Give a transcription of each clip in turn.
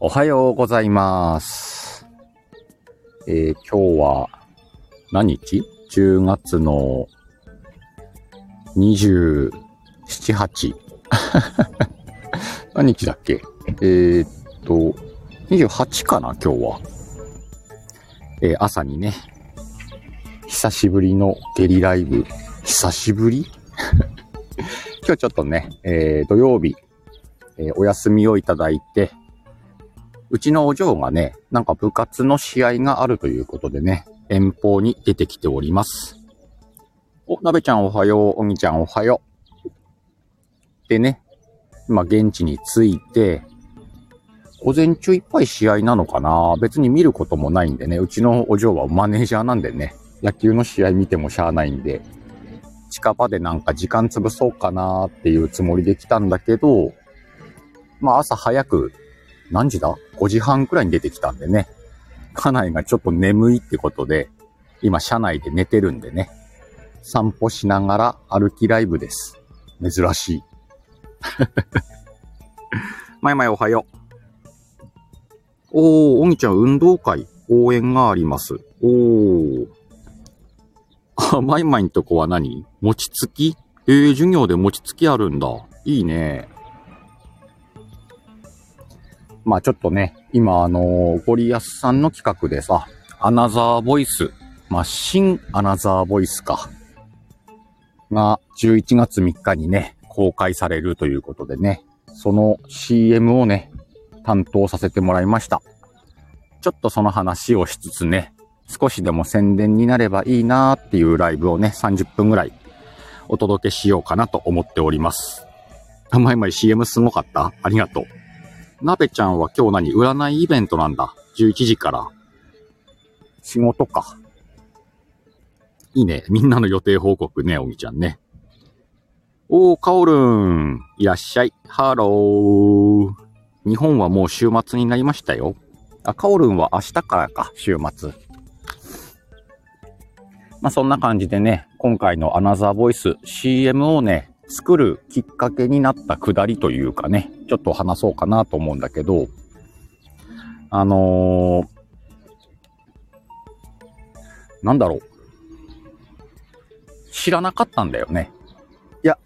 おはようございます。えー今日は何日 ?10 月の27、8。何日だっけ？えーっと、28かな今日は。えー朝にね、久しぶりのゲリライブ。久しぶり？今日ちょっとね、えー土曜日、えーお休みをいただいて、うちのお嬢がね、なんか部活の試合があるということでね、遠方に出てきております。お、なべちゃんおはよう、おぎちゃんおはよう。でね、今現地に着いて、午前中いっぱい試合なのかな別に見ることもないんでね、うちのお嬢はマネージャーなんでね、野球の試合見てもしゃあないんで、近場でなんか時間潰そうかなっていうつもりで来たんだけど、まあ朝早く、何時だ？?5 時半くらいに出てきたんでね。家内がちょっと眠いってことで、今車内で寝てるんでね。散歩しながら歩きライブです。珍しい。まいまいおはよう。おー、おぎちゃん運動会応援があります。おー。あ、まいまいんとこは何？餅つき？えー、授業で餅つきあるんだ。いいね。まあちょっとね、今あのゴリアスさんの企画でさ、アナザーボイス、まあ新アナザーボイスか、が11月3日にね、公開されるということでね、その CM をね、担当させてもらいました。ちょっとその話をしつつね、少しでも宣伝になればいいなーっていうライブをね、30分ぐらいお届けしようかなと思っております。あ、まいまい CM すごかった？ありがとう。なべちゃんは今日何？占いイベントなんだ。11時から。仕事か。いいね。みんなの予定報告ね、おぎちゃんね。おー、カオルン。いらっしゃい。ハロー。日本はもう週末になりましたよ。あ、カオルンは明日からか、週末。まあ、そんな感じでね、今回のアナザーボイス CM をね、作るきっかけになったくだりというかね、ちょっと話そうかなと思うんだけど、あのー、なんだろう。知らなかったんだよね。いや、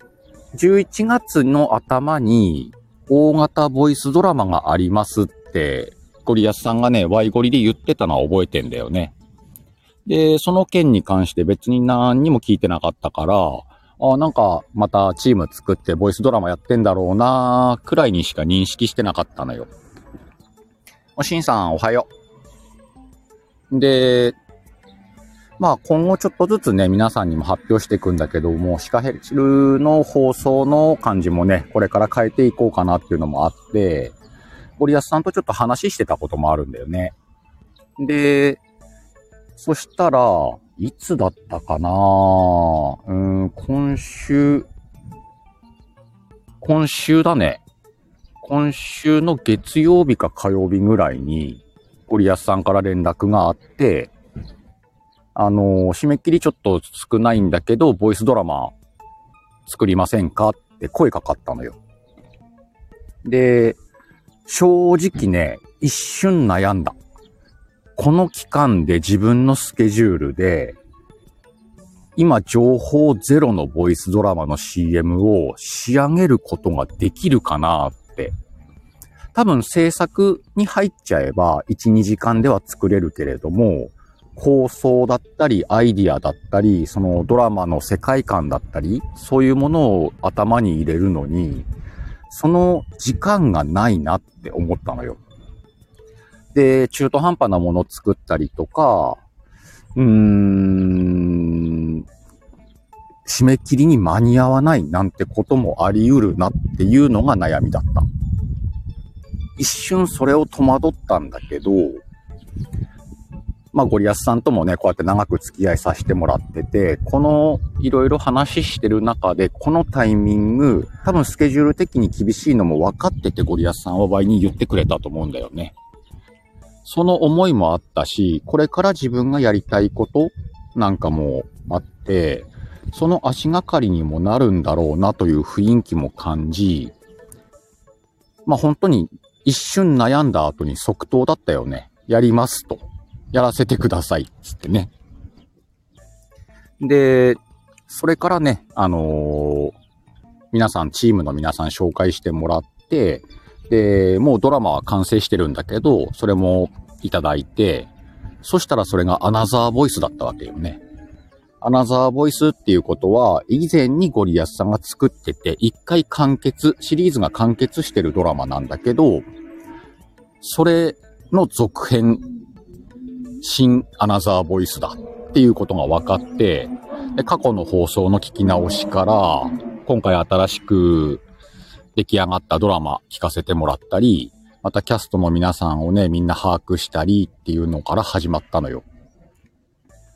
11月の頭に大型ボイスドラマがありますって、ゴリアスさんがね、ワイゴリで言ってたのは覚えてんだよね。で、その件に関して別に何にも聞いてなかったから、あなんかまたチーム作ってボイスドラマやってんだろうなくらいにしか認識してなかったのよ。おしんさんおはよう。で、まあ今後ちょっとずつね、皆さんにも発表していくんだけども、シカヘルの放送の感じもね、これから変えていこうかなっていうのもあって、ゴリアスさんとちょっと話してたこともあるんだよね。で、そしたら、いつだったかな？うん、今週、今週だね。今週の月曜日か火曜日ぐらいに、ゴリアスさんから連絡があって、あの締め切りちょっと少ないんだけど、ボイスドラマ作りませんか？って声かかったのよ。で、正直ね、一瞬悩んだ。この期間で自分のスケジュールで、今情報ゼロのボイスドラマの CM を仕上げることができるかなって。多分制作に入っちゃえば1、2時間では作れるけれども、構想だったりアイディアだったり、そのドラマの世界観だったり、そういうものを頭に入れるのに、その時間がないなって思ったのよ。で、中途半端なものを作ったりとか、うーん、締め切りに間に合わないなんてこともあり得るなっていうのが悩みだった。一瞬それを戸惑ったんだけど、まあ、ゴリアスさんともね、こうやって長く付き合いさせてもらってて、このいろいろ話してる中で、このタイミング、多分スケジュール的に厳しいのも分かっててゴリアスさんは倍に言ってくれたと思うんだよね。その思いもあったし、これから自分がやりたいことなんかもあって、その足がかりにもなるんだろうなという雰囲気も感じ、まあ本当に一瞬悩んだ後に即答だったよね。やりますと。やらせてください。つってね。で、それからね、あのー、皆さん、チームの皆さん紹介してもらって、で、もうドラマは完成してるんだけど、それもいただいて、そしたらそれがアナザーボイスだったわけよね。アナザーボイスっていうことは、以前にゴリアスさんが作ってて、一回完結、シリーズが完結してるドラマなんだけど、それの続編、新アナザーボイスだっていうことが分かって、で過去の放送の聞き直しから、今回新しく出来上がったドラマ聞かせてもらったり、またキャストの皆さんをね、みんな把握したりっていうのから始まったのよ。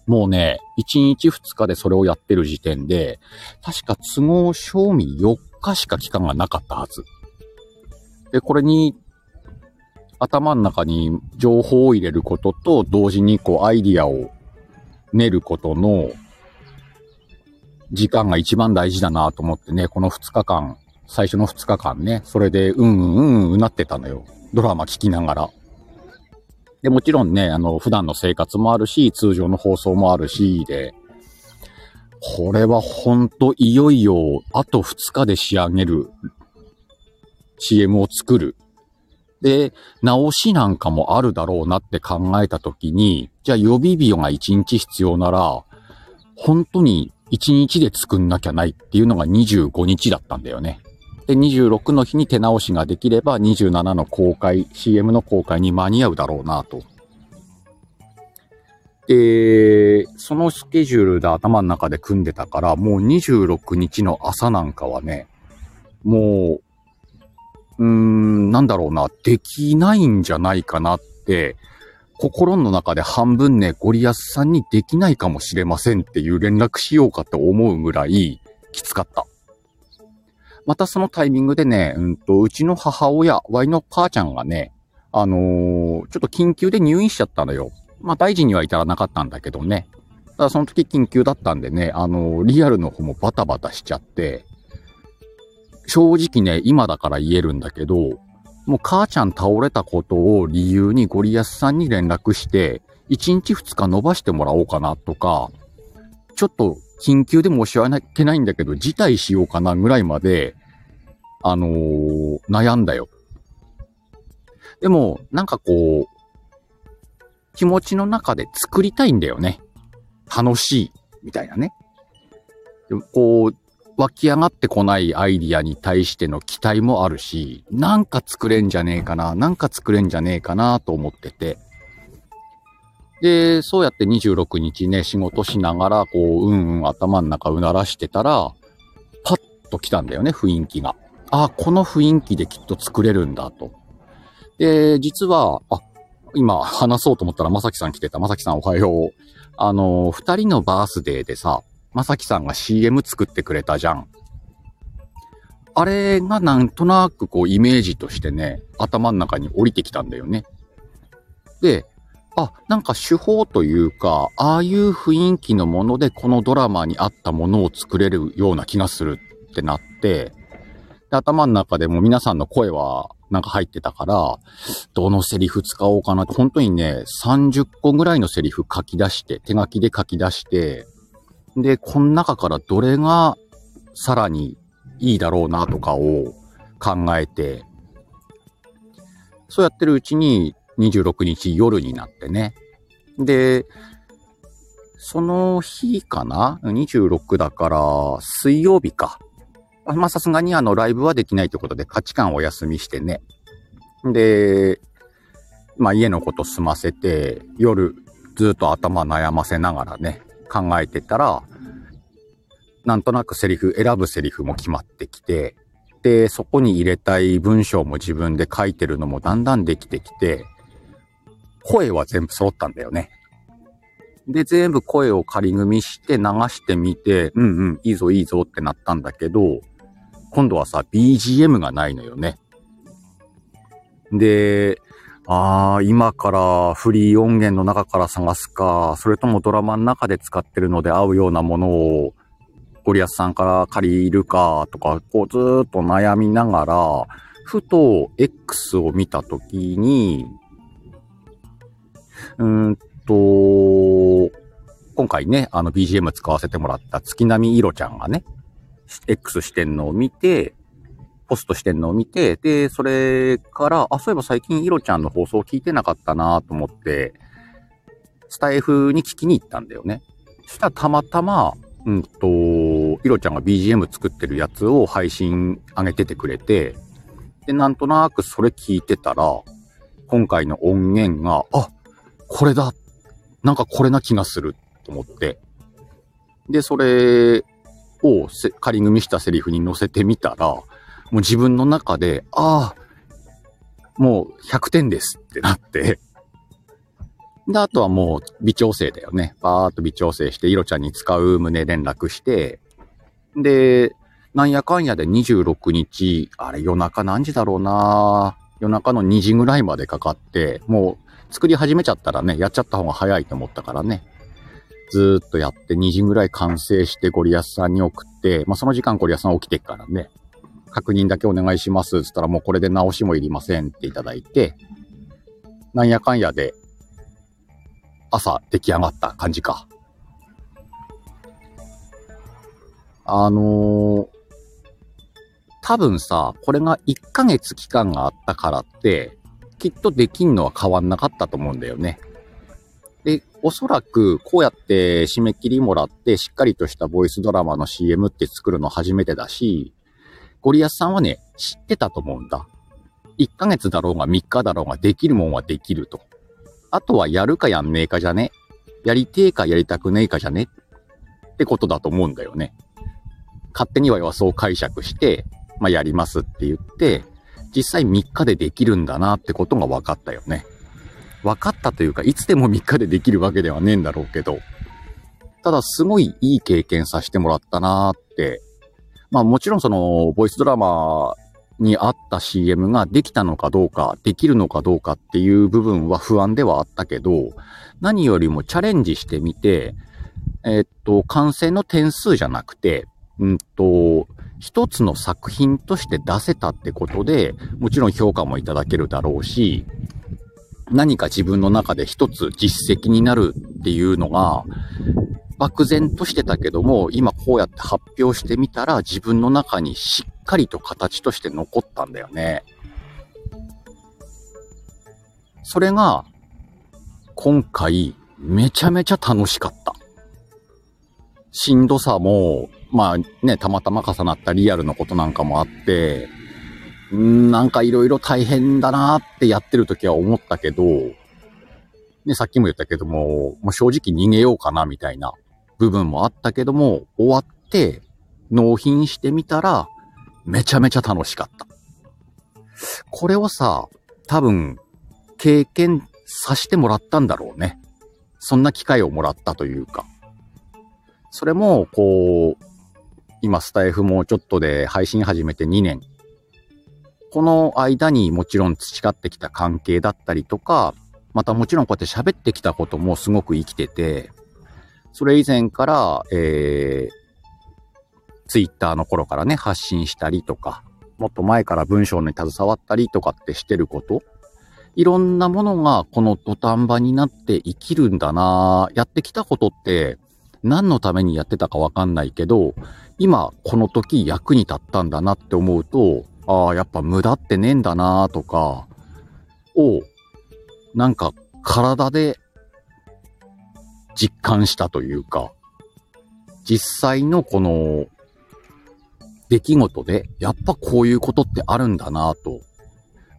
もうね、1日2日でそれをやってる時点で、確か都合賞味4日しか期間がなかったはず。で、これに、頭の中に情報を入れることと、同時にこうアイディアを練ることの時間が一番大事だなと思ってね、この2日間、最初の2日間ね、それでうんうんうんうなってたのよ。ドラマ聞きながら。で、もちろんね、あの、普段の生活もあるし、通常の放送もあるし、で、これはほんといよいよ、あと2日で仕上げる CM を作る。で、直しなんかもあるだろうなって考えたときに、じゃあ予備日が1日必要なら、本当に1日で作んなきゃないっていうのが25日だったんだよね。で、26の日に手直しができれば27の公開、CM の公開に間に合うだろうなと。で、そのスケジュールで頭の中で組んでたから、もう26日の朝なんかはね、もう、うーん、なんだろうな、できないんじゃないかなって、心の中で半分ね、ゴリアスさんにできないかもしれませんっていう連絡しようかって思うぐらいきつかった。またそのタイミングでね、うんと、うちの母親、ワイの母ちゃんがね、あのー、ちょっと緊急で入院しちゃったのよ。まあ大事には至らなかったんだけどね。ただその時緊急だったんでね、あのー、リアルの方もバタバタしちゃって、正直ね、今だから言えるんだけど、もう母ちゃん倒れたことを理由にゴリアスさんに連絡して、1日2日伸ばしてもらおうかなとか、ちょっと緊急で申し訳ないんだけど、辞退しようかなぐらいまで、あのー、悩んだよ。でも、なんかこう、気持ちの中で作りたいんだよね。楽しい、みたいなね。でもこう、湧き上がってこないアイディアに対しての期待もあるし、なんか作れんじゃねえかな、なんか作れんじゃねえかなと思ってて。で、そうやって26日ね、仕事しながら、こう、うんうん頭の中うならしてたら、パッと来たんだよね、雰囲気が。あ、この雰囲気できっと作れるんだと。で、実は、あ、今話そうと思ったらまさきさん来てた。まさきさんおはよう。あの、二人のバースデーでさ、まさきさんが CM 作ってくれたじゃん。あれがなんとなくこうイメージとしてね、頭の中に降りてきたんだよね。で、あ、なんか手法というか、ああいう雰囲気のものでこのドラマに合ったものを作れるような気がするってなって、で頭の中でも皆さんの声はなんか入ってたから、どのセリフ使おうかなって、本当にね、30個ぐらいのセリフ書き出して、手書きで書き出して、で、この中からどれがさらにいいだろうなとかを考えて、そうやってるうちに26日夜になってね。で、その日かな ?26 だから、水曜日か。まあ、さすがにあの、ライブはできないということで、価値観お休みしてね。で、まあ、家のこと済ませて、夜、ずっと頭悩ませながらね、考えてたら、なんとなくセリフ、選ぶセリフも決まってきて、で、そこに入れたい文章も自分で書いてるのもだんだんできてきて、声は全部揃ったんだよね。で、全部声を仮組みして流してみて、うんうん、いいぞいいぞってなったんだけど、今度はさ、BGM がないのよね。で、ああ、今からフリー音源の中から探すか、それともドラマの中で使ってるので合うようなものをゴリアスさんから借りるかとか、こうずーっと悩みながら、ふと X を見たときに、うんと、今回ね、あの BGM 使わせてもらった月並みいろちゃんがね、X してんのを見て、ポストしてんのを見て、で、それから、あ、そういえば最近いろちゃんの放送聞いてなかったなと思って、スタイフに聞きに行ったんだよね。そしたらたまたま、うんと、いろちゃんが BGM 作ってるやつを配信上げててくれて、で、なんとなくそれ聞いてたら、今回の音源が、あ、これだなんかこれな気がすると思って。で、それを仮組みしたセリフに載せてみたら、もう自分の中で、ああ、もう100点ですってなってで、あとはもう微調整だよね。バーっと微調整して、いろちゃんに使う旨連絡して、で、なんやかんやで26日、あれ夜中何時だろうな夜中の2時ぐらいまでかかって、もう作り始めちゃったらね、やっちゃった方が早いと思ったからね。ずーっとやって2時ぐらい完成してゴリアスさんに送って、まあ、その時間ゴリアスさん起きてっからね、確認だけお願いしますっ。つったらもうこれで直しもいりませんっていただいて、なんやかんやで朝出来上がった感じか。あのー、多分さ、これが1ヶ月期間があったからって、きっとできんのは変わんなかったと思うんだよね。で、おそらくこうやって締め切りもらってしっかりとしたボイスドラマの CM って作るの初めてだし、ゴリアスさんはね、知ってたと思うんだ。1ヶ月だろうが3日だろうができるもんはできると。あとはやるかやんねえかじゃね？やりてえかやりたくねえかじゃね？ってことだと思うんだよね。勝手にはそう解釈して、まあ、やりますって言って、実際3日でできるんだなってことが分かったよね。分かったというか、いつでも3日でできるわけではねえんだろうけど、ただすごいいい経験させてもらったなーって。まあもちろんその、ボイスドラマに合った CM ができたのかどうか、できるのかどうかっていう部分は不安ではあったけど、何よりもチャレンジしてみて、え、っと、完成の点数じゃなくて、うんと、一つの作品として出せたってことで、もちろん評価もいただけるだろうし、何か自分の中で一つ実績になるっていうのが、漠然としてたけども、今こうやって発表してみたら自分の中にしっかりと形として残ったんだよね。それが、今回、めちゃめちゃ楽しかった。しんどさも、まあね、たまたま重なったリアルのことなんかもあって、んなんかいろいろ大変だなってやってる時は思ったけど、ね、さっきも言ったけども、もう正直逃げようかなみたいな部分もあったけども、終わって納品してみたら、めちゃめちゃ楽しかった。これをさ、多分、経験させてもらったんだろうね。そんな機会をもらったというか。それも、こう、今スタイフもちょっとで配信始めて2年。この間にもちろん培ってきた関係だったりとか、またもちろんこうやって喋ってきたこともすごく生きてて、それ以前から、えー、ツイッターの頃からね、発信したりとか、もっと前から文章に携わったりとかってしてること、いろんなものがこの土壇場になって生きるんだなやってきたことって何のためにやってたかわかんないけど、今この時役に立ったんだなって思うと、ああ、やっぱ無駄ってねえんだなとか、を、なんか体で実感したというか、実際のこの出来事で、やっぱこういうことってあるんだなと。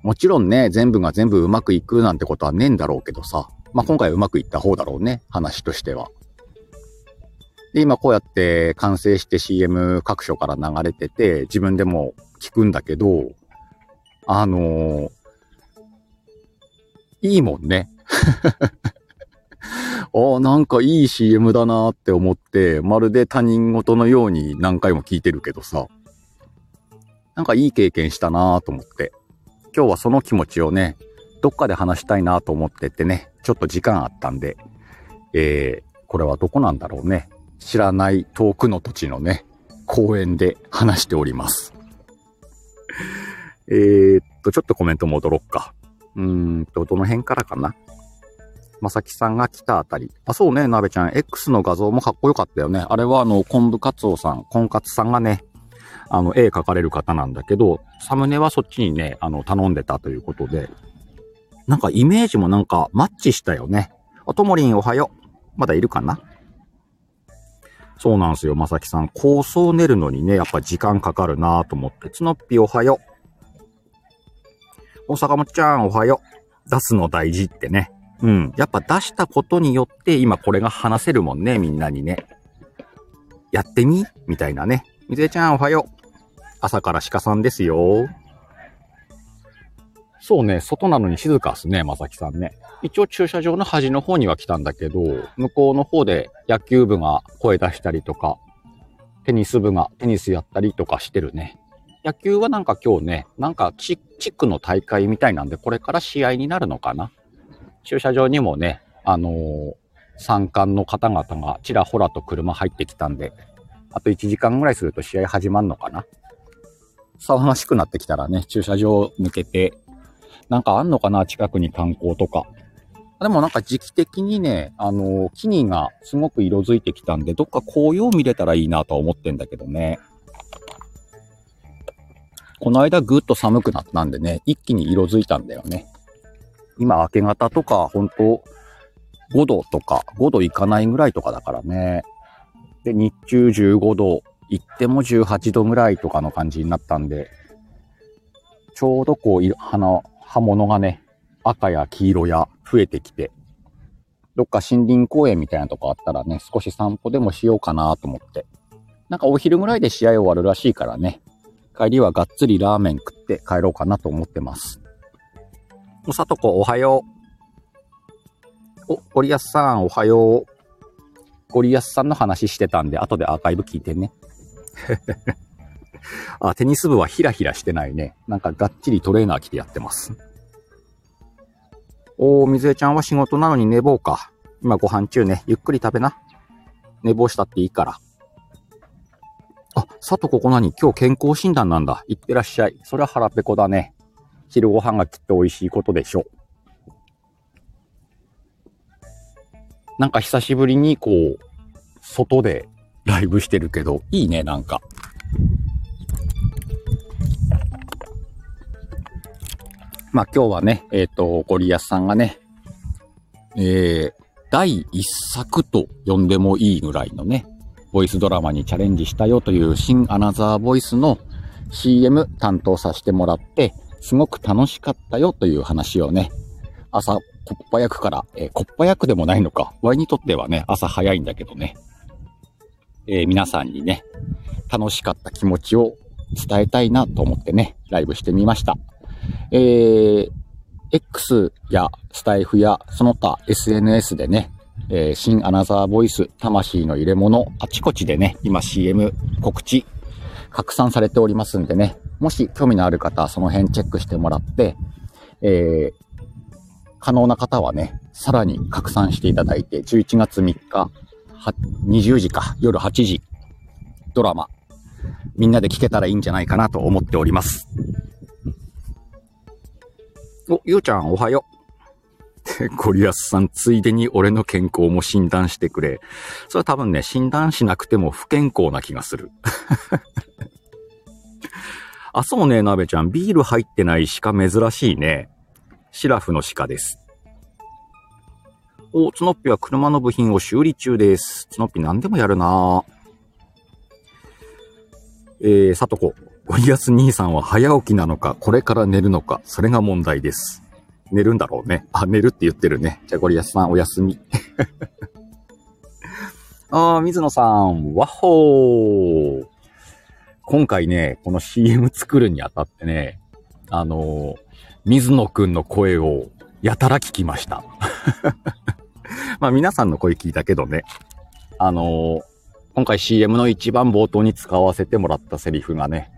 もちろんね、全部が全部うまくいくなんてことはねえんだろうけどさ。まあ、今回うまくいった方だろうね、話としては。で、今こうやって完成して CM 各所から流れてて、自分でも聞くんだけど、あの、いいもんね。あ あ、なんかいい CM だなって思って、まるで他人事のように何回も聞いてるけどさ。なんかいい経験したなと思って。今日はその気持ちをね、どっかで話したいなと思っててね、ちょっと時間あったんで、えー、これはどこなんだろうね。知らない遠くの土地のね、公園で話しております。えー、っと、ちょっとコメント戻ろっか。うーんと、どの辺からかな？まさきさんが来たあたり。あ、そうね、なべちゃん。X の画像もかっこよかったよね。あれはあの、昆布カツオさん、コンカツさんがね、あの、絵描かれる方なんだけど、サムネはそっちにね、あの、頼んでたということで、なんかイメージもなんかマッチしたよね。あ、ともりんおはよう。まだいるかな？そうなんですよ、まさきさん。構想練るのにね、やっぱ時間かかるなと思って。つのっぴおはよう。大阪もっちゃんおはよう。出すの大事ってね。うん。やっぱ出したことによって今これが話せるもんね、みんなにね。やってみ？みたいなね。みずえちゃんおはよう。朝から鹿さんですよ。そうね、外なのに静かっすね、まさきさんね。一応駐車場の端の方には来たんだけど、向こうの方で野球部が声出したりとか、テニス部がテニスやったりとかしてるね。野球はなんか今日ね、なんか地区の大会みたいなんで、これから試合になるのかな。駐車場にもね、あのー、参観の方々がちらほらと車入ってきたんで、あと1時間ぐらいすると試合始まるのかな。騒がしくなってきたらね、駐車場を抜けて、なんかあんのかな近くに観光とか。でもなんか時期的にね、あの、木々がすごく色づいてきたんで、どっか紅葉見れたらいいなとは思ってんだけどね。この間ぐっと寒くなったんでね、一気に色づいたんだよね。今明け方とか、本当5度とか、5度いかないぐらいとかだからね。で、日中15度、行っても18度ぐらいとかの感じになったんで、ちょうどこう、花、葉物がね、赤や黄色や増えてきて、どっか森林公園みたいなとこあったらね、少し散歩でもしようかなと思って。なんかお昼ぐらいで試合終わるらしいからね、帰りはがっつりラーメン食って帰ろうかなと思ってます。おさとこおはよう。お、ゴリアスさんおはよう。ゴリアスさんの話してたんで、後でアーカイブ聞いてね。あ、テニス部はヒラヒラしてないね。なんかがっちりトレーナー着てやってます。おー、水江ちゃんは仕事なのに寝坊か。今ご飯中ね。ゆっくり食べな。寝坊したっていいから。あ、さとここ何？今日健康診断なんだ。いってらっしゃい。それは腹ペコだね。昼ご飯がきっと美味しいことでしょう。なんか久しぶりにこう、外でライブしてるけど、いいね、なんか。まあ今日はね、えっ、ー、と、ゴリアスさんがね、えー、第一作と呼んでもいいぐらいのね、ボイスドラマにチャレンジしたよという新アナザーボイスの CM 担当させてもらって、すごく楽しかったよという話をね、朝、コッパ役から、えー、コッパ役でもないのか、ワイにとってはね、朝早いんだけどね、えー、皆さんにね、楽しかった気持ちを伝えたいなと思ってね、ライブしてみました。えー、X やスタイフやその他 SNS でね、えー、新アナザーボイス、魂の入れ物、あちこちでね、今 CM 告知、拡散されておりますんでね、もし興味のある方はその辺チェックしてもらって、えー、可能な方はね、さらに拡散していただいて、11月3日、20時か、夜8時、ドラマ、みんなで聞けたらいいんじゃないかなと思っております。お、ゆうちゃんおはよう。ゴリアスさん、ついでに俺の健康も診断してくれ。それは多分ね、診断しなくても不健康な気がする。あ、そうね、なべちゃん。ビール入ってない鹿珍しいね。シラフの鹿です。お、ツノッピは車の部品を修理中です。ツノッピ何でもやるなえー、さとこ。ゴリアス兄さんは早起きなのか、これから寝るのか、それが問題です。寝るんだろうね。あ、寝るって言ってるね。じゃあゴリアスさんおやすみ。あー、水野さん、わほー。今回ね、この CM 作るにあたってね、あのー、水野くんの声をやたら聞きました。まあ皆さんの声聞いたけどね、あのー、今回 CM の一番冒頭に使わせてもらったセリフがね、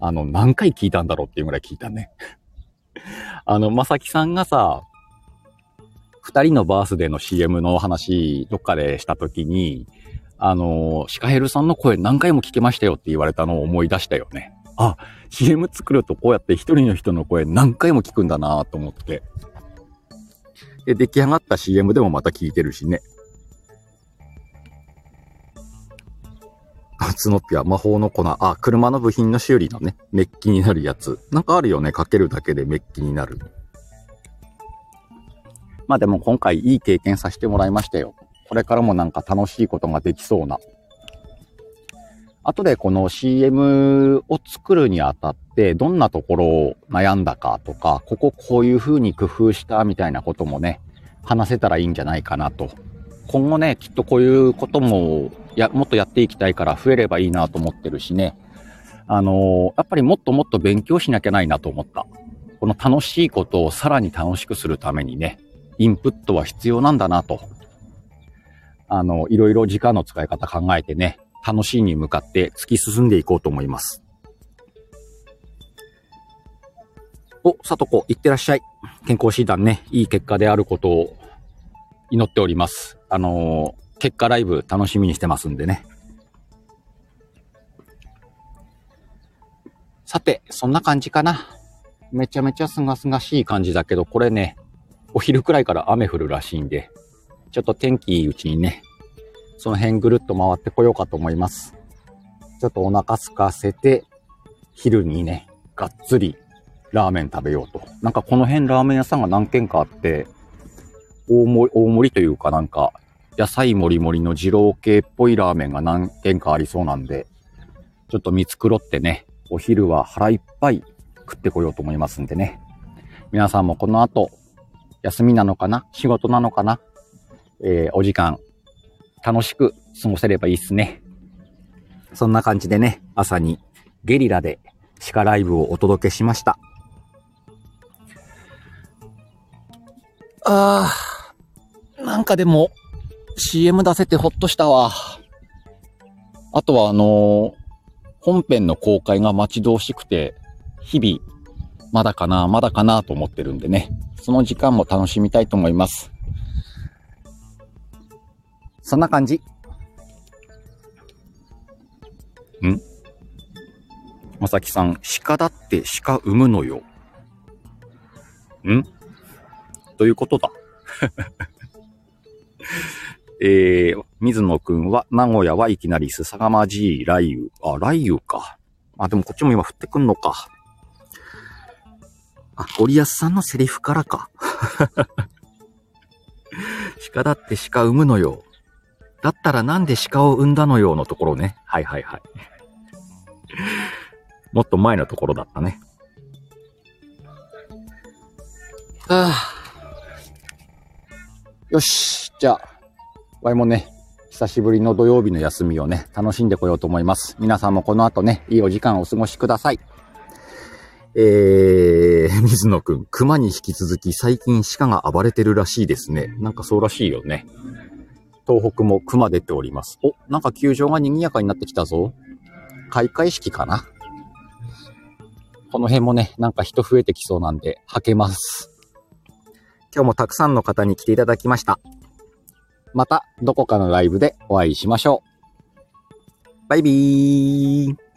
あの、何回聞いたんだろうっていうぐらい聞いたね。あの、まさきさんがさ、二人のバースデーの CM の話、どっかでしたときに、あの、シカヘルさんの声何回も聞けましたよって言われたのを思い出したよね。あ、CM 作るとこうやって一人の人の声何回も聞くんだなと思って。で、出来上がった CM でもまた聞いてるしね。ツノッピは魔法の粉。あ、車の部品の修理のね、メッキになるやつ。なんかあるよね。かけるだけでメッキになる。まあでも今回いい経験させてもらいましたよ。これからもなんか楽しいことができそうな。後でこの CM を作るにあたって、どんなところを悩んだかとか、こここういう風に工夫したみたいなこともね、話せたらいいんじゃないかなと。今後ね、きっとこういうことも、や、もっとやっていきたいから増えればいいなと思ってるしね。あの、やっぱりもっともっと勉強しなきゃないなと思った。この楽しいことをさらに楽しくするためにね、インプットは必要なんだなと。あの、いろいろ時間の使い方考えてね、楽しいに向かって突き進んでいこうと思います。お、さとこ、いってらっしゃい。健康診断ね、いい結果であることを祈っております。あのー、結果ライブ楽しみにしてますんでね。さて、そんな感じかな。めちゃめちゃすがすがしい感じだけど、これね、お昼くらいから雨降るらしいんで、ちょっと天気いいうちにね、その辺ぐるっと回ってこようかと思います。ちょっとお腹空かせて、昼にね、がっつりラーメン食べようと。なんかこの辺ラーメン屋さんが何軒かあって、大盛り、大盛りというかなんか、野菜もりもりの二郎系っぽいラーメンが何軒かありそうなんで、ちょっと見繕ってね、お昼は腹いっぱい食ってこようと思いますんでね。皆さんもこの後、休みなのかな？仕事なのかな？えー、お時間、楽しく過ごせればいいっすね。そんな感じでね、朝にゲリラで地下ライブをお届けしました。あー、なんかでも CM 出せてほっとしたわ。あとはあのー、本編の公開が待ち遠しくて、日々、まだかな、まだかなと思ってるんでね。その時間も楽しみたいと思います。そんな感じ。ん？まさきさん、鹿だって鹿産むのよ。ん？ということだ。えー、水野くんは、名古屋はいきなりすさがまじい雷雨。あ、雷雨か。あ、でもこっちも今降ってくんのか。あ、ゴリアスさんのセリフからか。鹿だって鹿産むのよ。だったらなんで鹿を産んだのよのところね。はいはいはい。もっと前のところだったね。はあ。よし。じゃあ、ワイもね、久しぶりの土曜日の休みをね、楽しんでこようと思います。皆さんもこの後ね、いいお時間をお過ごしください。えー、水野くん、熊に引き続き最近鹿が暴れてるらしいですね。なんかそうらしいよね。東北も熊出ております。お、なんか球場が賑やかになってきたぞ。開会式かなこの辺もね、なんか人増えてきそうなんで、はけます。今日もたくさんの方に来ていただきました。また、どこかのライブでお会いしましょう。バイビー